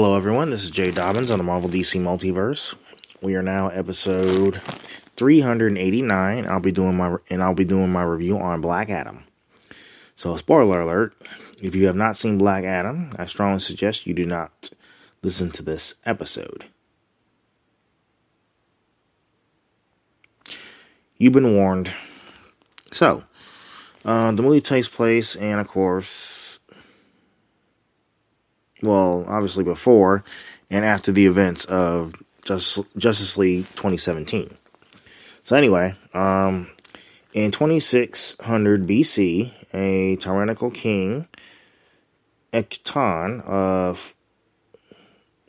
Hello, everyone. This is Jay Dobbins on the Marvel DC Multiverse. We are now episode 389. I'll be doing my and I'll be doing my review on Black Adam. So, spoiler alert: if you have not seen Black Adam, I strongly suggest you do not listen to this episode. You've been warned. So, uh, the movie takes place, and of course, well, obviously before and after the events of Just, Justice League 2017. So, anyway, um, in 2600 BC, a tyrannical king, Ekton of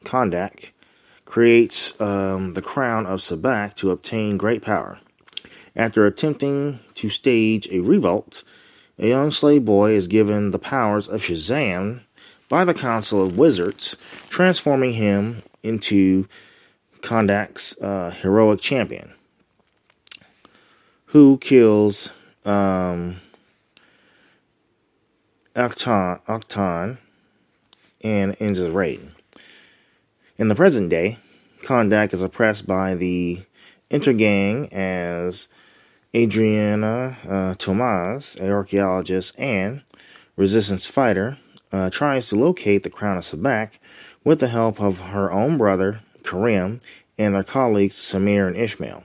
Kahndaq, creates um, the crown of Sabbac to obtain great power. After attempting to stage a revolt, a young slave boy is given the powers of Shazam by the Council of Wizards, transforming him into Kahndaq's uh, heroic champion, who kills um, Octon and ends his reign. In the present day, Kahndaq is oppressed by the Intergang as Adriana uh, Tomaz, an archaeologist and resistance fighter, uh, tries to locate the crown of Sabbac with the help of her own brother, Karim, and their colleagues, Samir and Ishmael.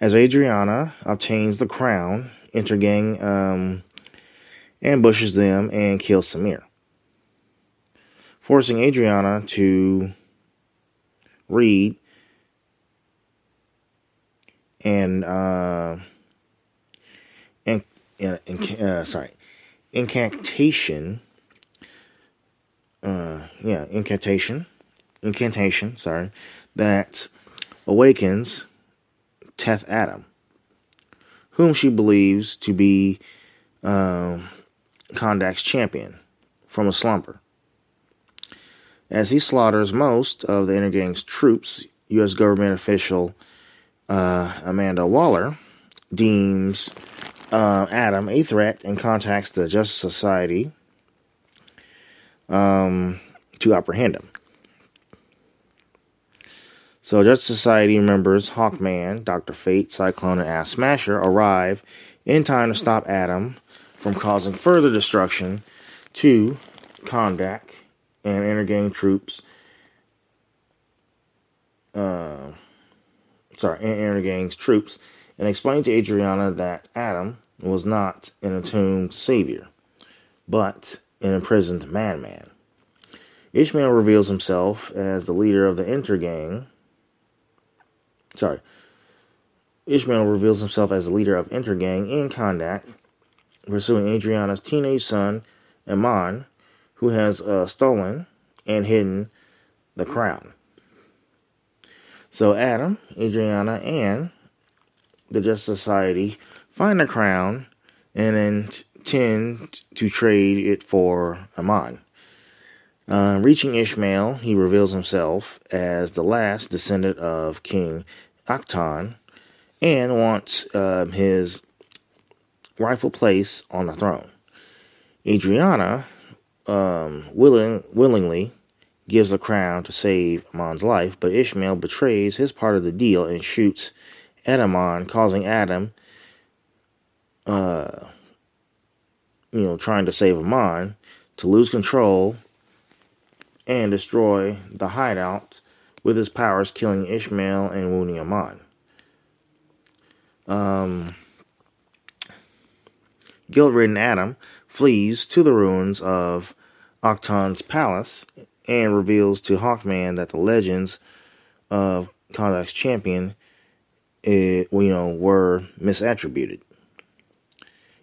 As Adriana obtains the crown, Intergang um, ambushes them and kills Samir, forcing Adriana to read and uh, and, and uh, sorry, incantation. Uh, yeah, incantation, incantation. Sorry, that awakens Teth Adam, whom she believes to be um, Kahndaq's champion from a slumber. As he slaughters most of the Intergang's troops, U.S. government official uh, Amanda Waller deems uh, Adam a threat and contacts the Justice Society um, to apprehend him. So, Justice Society members Hawkman, Dr. Fate, Cyclone, and Atom Smasher arrive in time to stop Adam from causing further destruction to Kahndaq and Intergang troops. Uh, sorry, Intergang's troops, and explained to Adriana that Adam was not an entombed savior, but an imprisoned madman. Ishmael reveals himself as the leader of the Intergang. Sorry. Ishmael reveals himself as the leader of Intergang in Kahndaq, pursuing Adriana's teenage son, Iman, who has uh, stolen and hidden the crown. So Adam, Adriana, and the Justice Society find the crown and intend to trade it for Iman. Uh, reaching Ishmael, he reveals himself as the last descendant of King Akton and wants uh, his rightful place on the throne. Adriana um, willing, willingly gives the crown to save Amon's life, but Ishmael betrays his part of the deal and shoots at Amon, causing Adam, uh, you know, trying to save Amon, to lose control and destroy the hideout with his powers, killing Ishmael and wounding Amon. Um, guilt-ridden Adam flees to the ruins of Octon's palace and reveals to Hawkman that the legends of Kahndaq's champion, it, you know, were misattributed.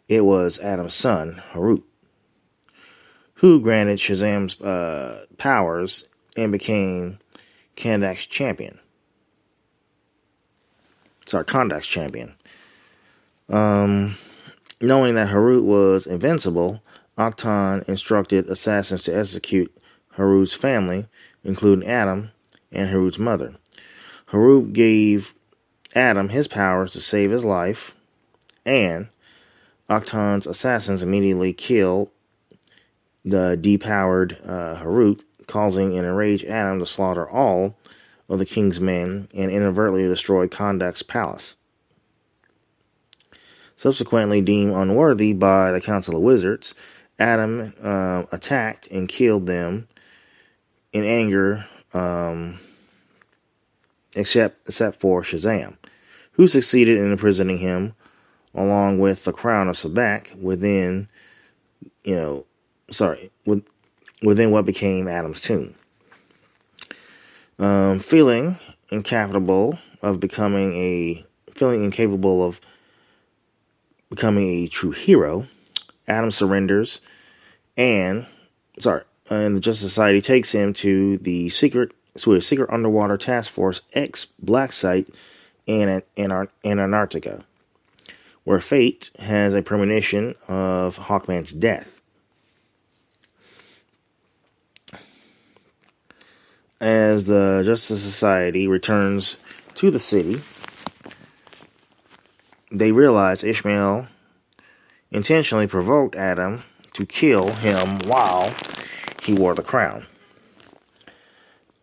It was Adam's son, Hurut, who granted Shazam's uh, powers and became Kahndaq's champion. Sorry, Kahndaq's champion. Um, knowing that Hurut was invincible, Octon instructed assassins to execute Hurut's family, including Adam and Hurut's mother. Hurut gave Adam his powers to save his life, and Octon's assassins immediately kill the depowered uh, Hurut, causing an enraged Adam to slaughter all of the king's men and inadvertently destroy Kahndaq's palace. Subsequently deemed unworthy by the Council of Wizards, Adam uh, attacked and killed them in anger, um, except except for Shazam, who succeeded in imprisoning him along with the crown of Sabbac within, you know, sorry, with, within what became Adam's tomb. Um, feeling incapable of becoming a, feeling incapable of becoming a true hero, Adam surrenders, and sorry, and the Justice Society takes him to the secret, so a secret underwater task force X black site in, in, in Antarctica where Fate has a premonition of Hawkman's death. As the Justice Society returns to the city, they realize Ishmael intentionally provoked Adam to kill him while he wore the crown.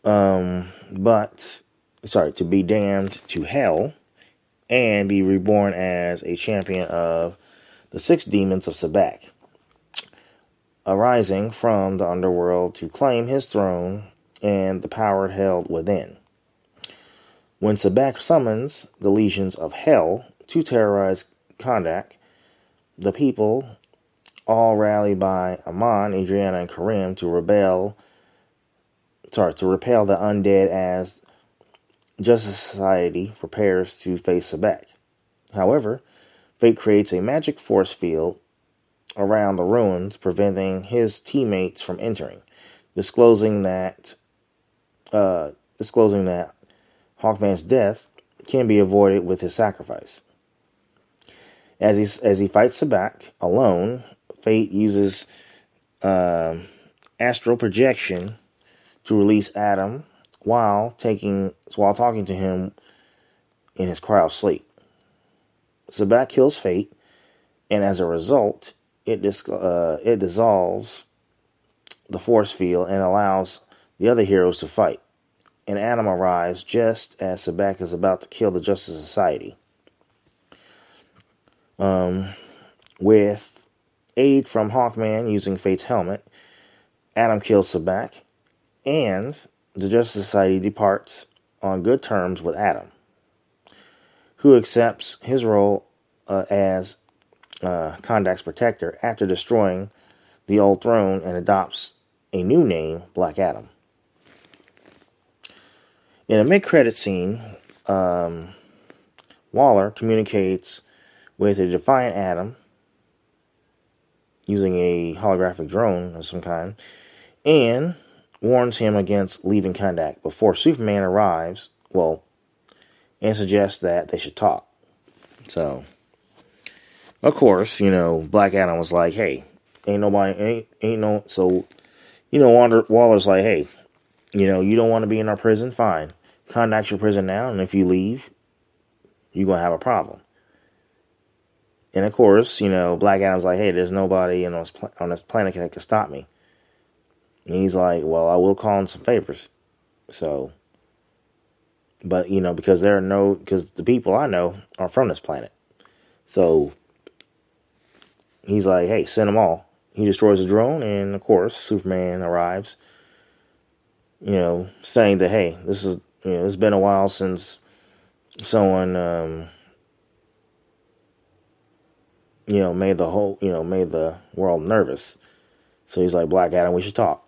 Um, but, sorry, to be damned to hell and be reborn as a champion of the six demons of Sabbac, arising from the underworld to claim his throne and the power held within. When Sabbac summons the legions of hell to terrorize Kahndaq, the people all rally by Amon, Adriana, and Karim to rebel sorry, to repel the undead as Justice Society prepares to face Sabbac. However, Fate creates a magic force field around the ruins, preventing his teammates from entering, disclosing that uh, disclosing that Hawkman's death can be avoided with his sacrifice. As he as he fights Sabbac alone, Fate uses uh, astral projection to release Adam while taking while talking to him in his cryo sleep. Sabbac kills Fate, and as a result, it dis- uh, it dissolves the force field and allows the other heroes to fight. And Adam arrives just as Sabbac is about to kill the Justice Society. Um, with aid from Hawkman using Fate's helmet, Adam kills Sabbac, and the Justice Society departs on good terms with Adam, who accepts his role uh, as uh, Kahndaq's protector after destroying the old throne and adopts a new name, Black Adam. In a mid credit scene, um, Waller communicates with a defiant Adam using a holographic drone of some kind, and warns him against leaving Kahndaq before Superman arrives, well, and suggests that they should talk. So, of course, you know, Black Adam was like, hey, ain't nobody, ain't, ain't no, so, you know, Waller, Waller's like, hey, you know, you don't want to be in our prison? Fine. Kahndaq's your prison now, and if you leave, you're going to have a problem. And of course, you know, Black Adam's like, hey, there's nobody on this, on this planet that can stop me. And he's like, well, I will call in some favors. So, but you know, because there are no, because the people I know are from this planet. So he's like, hey, send them all. He destroys the drone, and of course, Superman arrives. You know, saying that, hey, this is, you know, it's been a while since someone, um, you know, made the whole, you know, made the world nervous. So he's like, Black Adam, we should talk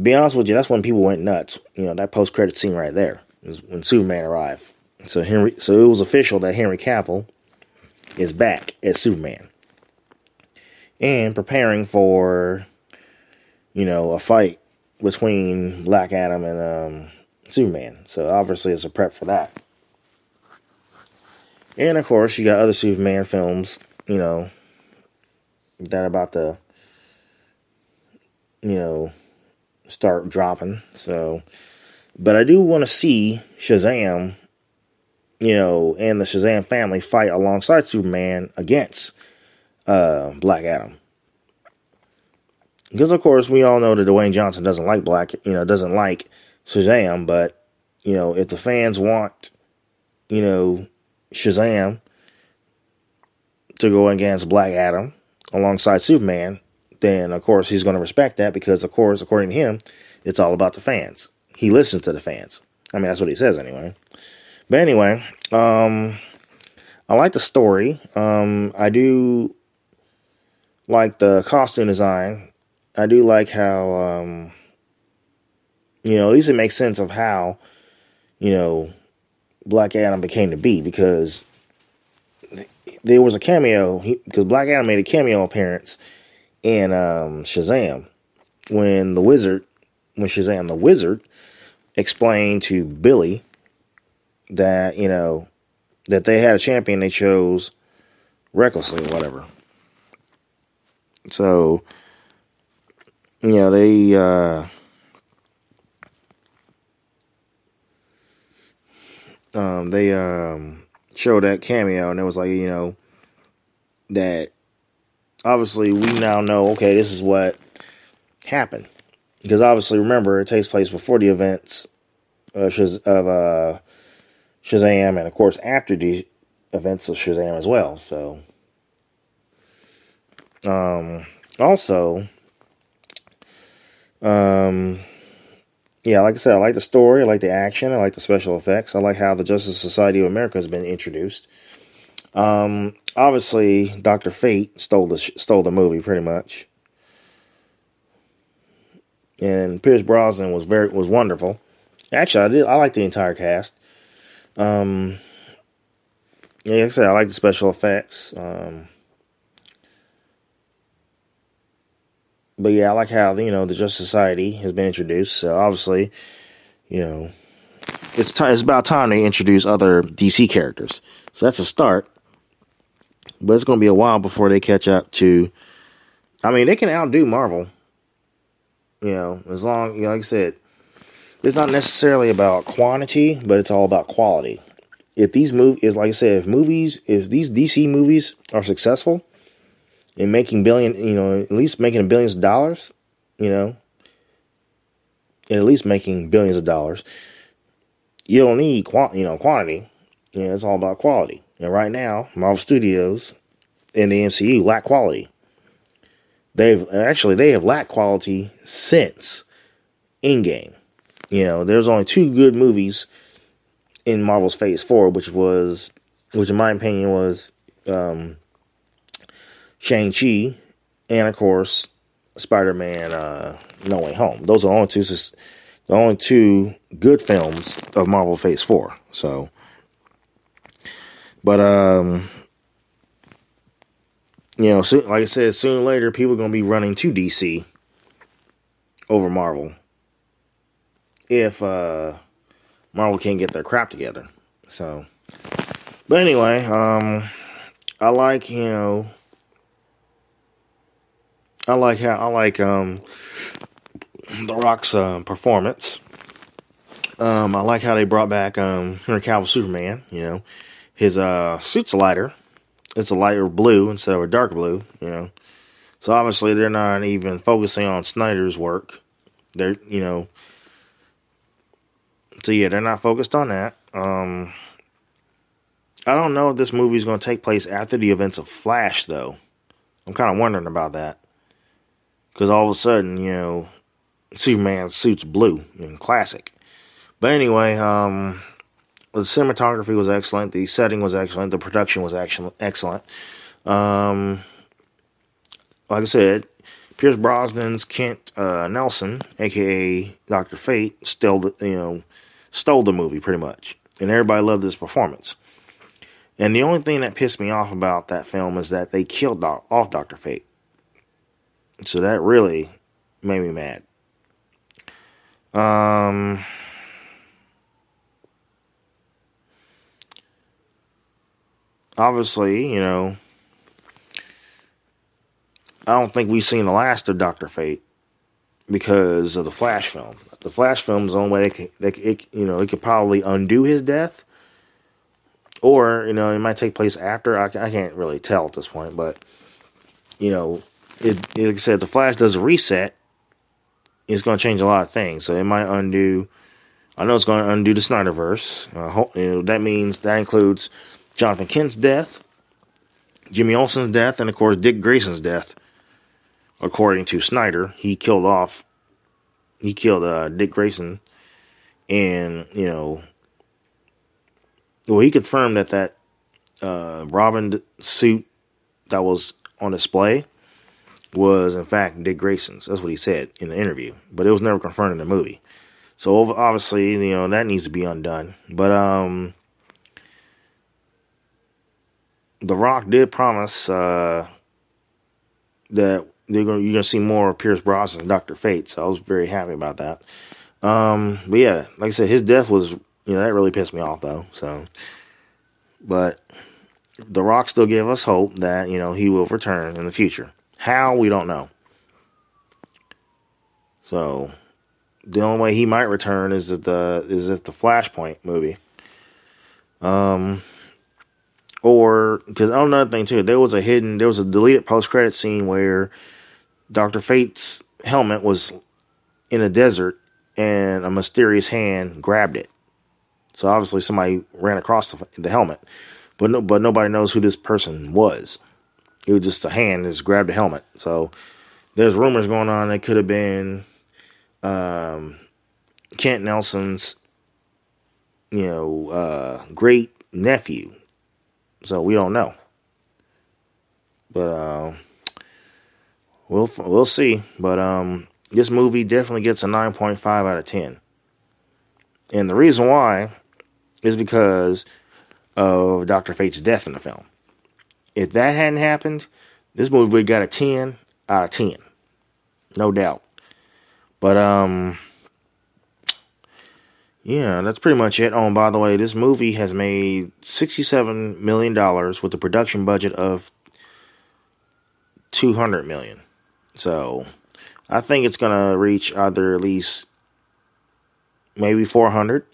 be honest with you, that's when people went nuts. You know, that post credit scene right there was when Superman arrived. So Henry, so it was official that Henry Cavill is back as Superman and preparing for, you know, a fight between Black Adam and um, Superman. So obviously, it's a prep for that. And of course, you got other Superman films, you know, that about to, you know, start dropping. So, but I do want to see Shazam, you know, and the Shazam family fight alongside Superman against uh, Black Adam. because of course we all know that Dwayne Johnson doesn't like black, you know, doesn't like Shazam, but you know, if the fans want, you know, Shazam to go against Black Adam alongside Superman, then of course he's going to respect that because of course, according to him, it's all about the fans. He listens to the fans. I mean, that's what he says anyway. But anyway, um, I like the story. Um, I do like the costume design. I do like how, um, you know, at least it makes sense of how, you know, Black Adam became to be because there was a cameo because Black Adam made a cameo appearance in um, Shazam when the wizard, when Shazam the wizard explained to Billy that you know that they had a champion they chose recklessly or whatever. So you know they uh, um, they um, showed that cameo and it was like you know that obviously we now know okay this is what happened because obviously remember it takes place before the events of, Shaz- of uh, Shazam and of course after the events of Shazam as well. So um, also um, yeah, like I said, I like the story, I like the action, I like the special effects, I like how the Justice Society of America has been introduced. Um, obviously, Doctor Fate stole the stole the movie pretty much, and Pierce Brosnan was very was wonderful. Actually, I did I like the entire cast. Um, yeah, like I said, I like the special effects. Um, but yeah, I like how you know the Justice Society has been introduced. So obviously, you know, it's time. It's about time they introduce other DC characters. So that's a start. But it's going to be a while before they catch up to. I mean, they can outdo Marvel. You know, as long you know, like I said, it's not necessarily about quantity, but it's all about quality. If these movies, like I said, if movies, if these DC movies are successful in making billion, you know, at least making billions of dollars, you know, and at least making billions of dollars, you don't need quant, you know quantity. You know, it's all about quality. And right now, Marvel Studios and the MCU lack quality. They've actually they have lacked quality since Endgame. You know, there's only two good movies in Marvel's Phase Four, which was, which in my opinion was um, Shang Chi, and of course Spider Man uh, No Way Home. Those are the only two, the only two good films of Marvel Phase Four. So, but um, you know, soon, like I said, sooner or later, people are going to be running to DC over Marvel if uh, Marvel can't get their crap together. So, but anyway, um, I like you know, I like how I like um, the Rock's uh, performance. Um, I like how they brought back um, Henry Cavill Superman. You know, his uh, suit's lighter. It's a lighter blue instead of a dark blue. You know, so obviously they're not even focusing on Snyder's work. They're you know so yeah, they're not focused on that. Um, I don't know if this movie is going to take place after the events of Flash, though. I'm kind of wondering about that because all of a sudden, you know, Superman suits blue in classic. But anyway, um, the cinematography was excellent, the setting was excellent, the production was actually excellent. Um, like I said, Pierce Brosnan's Kent uh, Nelson, aka Doctor Fate, still the you know stole the movie pretty much, and everybody loved his performance. And the only thing that pissed me off about that film is that they killed off Doctor Fate. So that really made me mad. Um. Obviously, you know, I don't think we've seen the last of Doctor Fate because of the Flash film. The Flash film is the only way they can, they, it, you know, it could probably undo his death, or you know, it might take place after. I, I can't really tell at this point, but you know, it, like I said, the Flash does a reset, it's going to change a lot of things. So it might undo. I know it's going to undo the Snyderverse. Uh, you know, that means that includes Jonathan Kent's death, Jimmy Olsen's death, and of course Dick Grayson's death. According to Snyder, he killed off. He killed uh, Dick Grayson, and you know, well, he confirmed that that uh, Robin suit that was on display was in fact Dick Grayson's. That's what he said in the interview, but it was never confirmed in the movie. So obviously, you know that needs to be undone. But um, The Rock did promise uh, that they're going you're gonna see more of Pierce Brosnan, and Doctor Fate. So I was very happy about that. Um, but yeah, like I said, his death was you know that really pissed me off though. So, but The Rock still gave us hope that you know he will return in the future. How we don't know. So the only way he might return is if the is if the Flashpoint movie. Um or because oh, another thing too, there was a hidden there was a deleted post credit scene where Doctor Fate's helmet was in a desert and a mysterious hand grabbed it. So obviously somebody ran across the, the helmet, but no, but nobody knows who this person was. It was just a hand that just grabbed the helmet. So there's rumors going on. It could have been um, Kent Nelson's, you know, uh, great nephew. So we don't know. But uh, we'll we'll see. But um, this movie definitely gets a 9.5 out of 10. And the reason why is because of Dr. Fate's death in the film. If that hadn't happened, this movie would have got a 10 out of 10. No doubt. But, um, yeah, that's pretty much it. Oh, and by the way, this movie has made $67 million with a production budget of 200 million. So, I think it's going to reach either at least maybe 400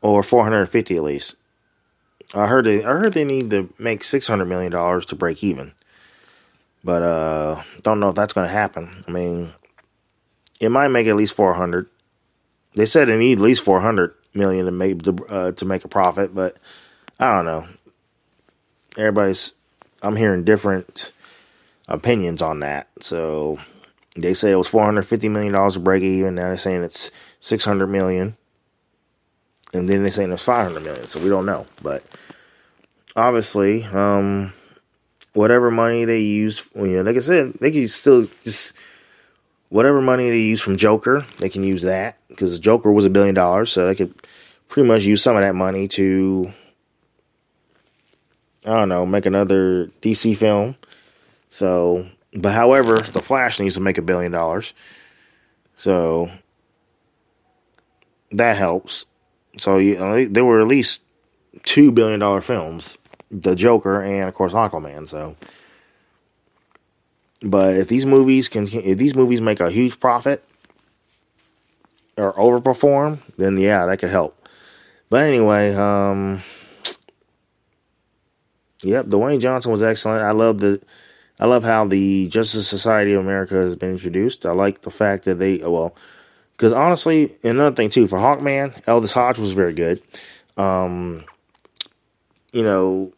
or 450 at least. I heard they I heard they need to make six hundred million dollars to break even, but uh, don't know if that's going to happen. I mean, it might make at least four hundred. They said they need at least four hundred million to make uh, to make a profit, but I don't know. Everybody's I'm hearing different opinions on that. So they say it was four hundred fifty million dollars to break even. Now they're saying it's six hundred million and then they're saying it's 500 million so we don't know but obviously um, whatever money they use you know like i said they can still just whatever money they use from joker they can use that because joker was a billion dollars so they could pretty much use some of that money to i don't know make another dc film so but however the flash needs to make a billion dollars so that helps so you, uh, there were at least two billion dollar films, The Joker and of course Aquaman. So, but if these movies can, if these movies make a huge profit or overperform, then yeah, that could help. But anyway, um, yep, Dwayne Johnson was excellent. I love the. I love how the Justice Society of America has been introduced. I like the fact that they, well, because honestly, another thing too for Hawkman, Aldis Hodge was very good. Um, you know,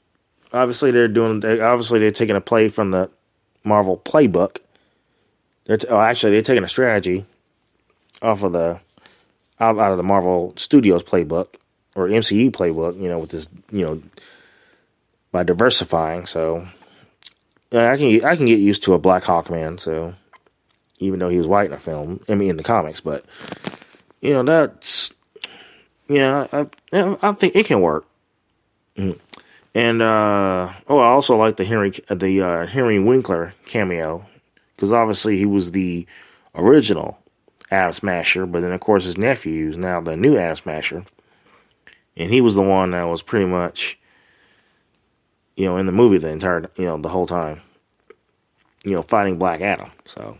obviously they're doing. They, obviously they're taking a play from the Marvel playbook. They're t- oh, actually they're taking a strategy off of the out, out of the Marvel Studios playbook or MCU playbook. You know, with this, you know, by diversifying. So I can I can get used to a Black Hawk man. So even though he was white in the film. I mean, in the comics, but you know that's yeah, I, I think it can work. Mm. And uh, oh, I also like the Henry the uh, Henry Winkler cameo because obviously he was the original Atom Smasher, but then of course his nephew is now the new Atom Smasher, and he was the one that was pretty much you know in the movie the entire you know the whole time, you know fighting Black Adam. So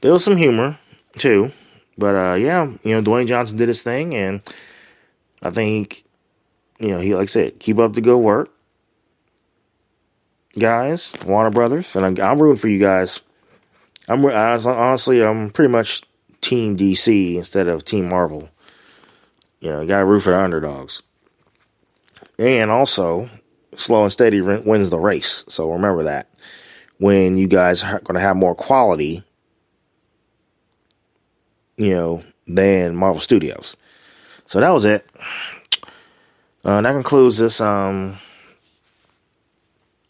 there was some humor too, but uh, yeah, you know, Dwayne Johnson did his thing, and I think, you know, he like I said, keep up the good work. guys, Warner Brothers, and I'm, I'm rooting for you guys. I'm honestly, I'm pretty much Team DC instead of Team Marvel. You know, got to root for the underdogs. And also, slow and steady wins the race. So remember that when you guys are going to have more quality, you know, than Marvel Studios. So that was it. Uh, that concludes this um,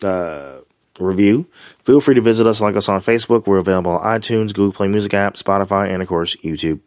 uh, review. Feel free to visit us, like us on Facebook. We're available on iTunes, Google Play Music app, Spotify, and of course, YouTube.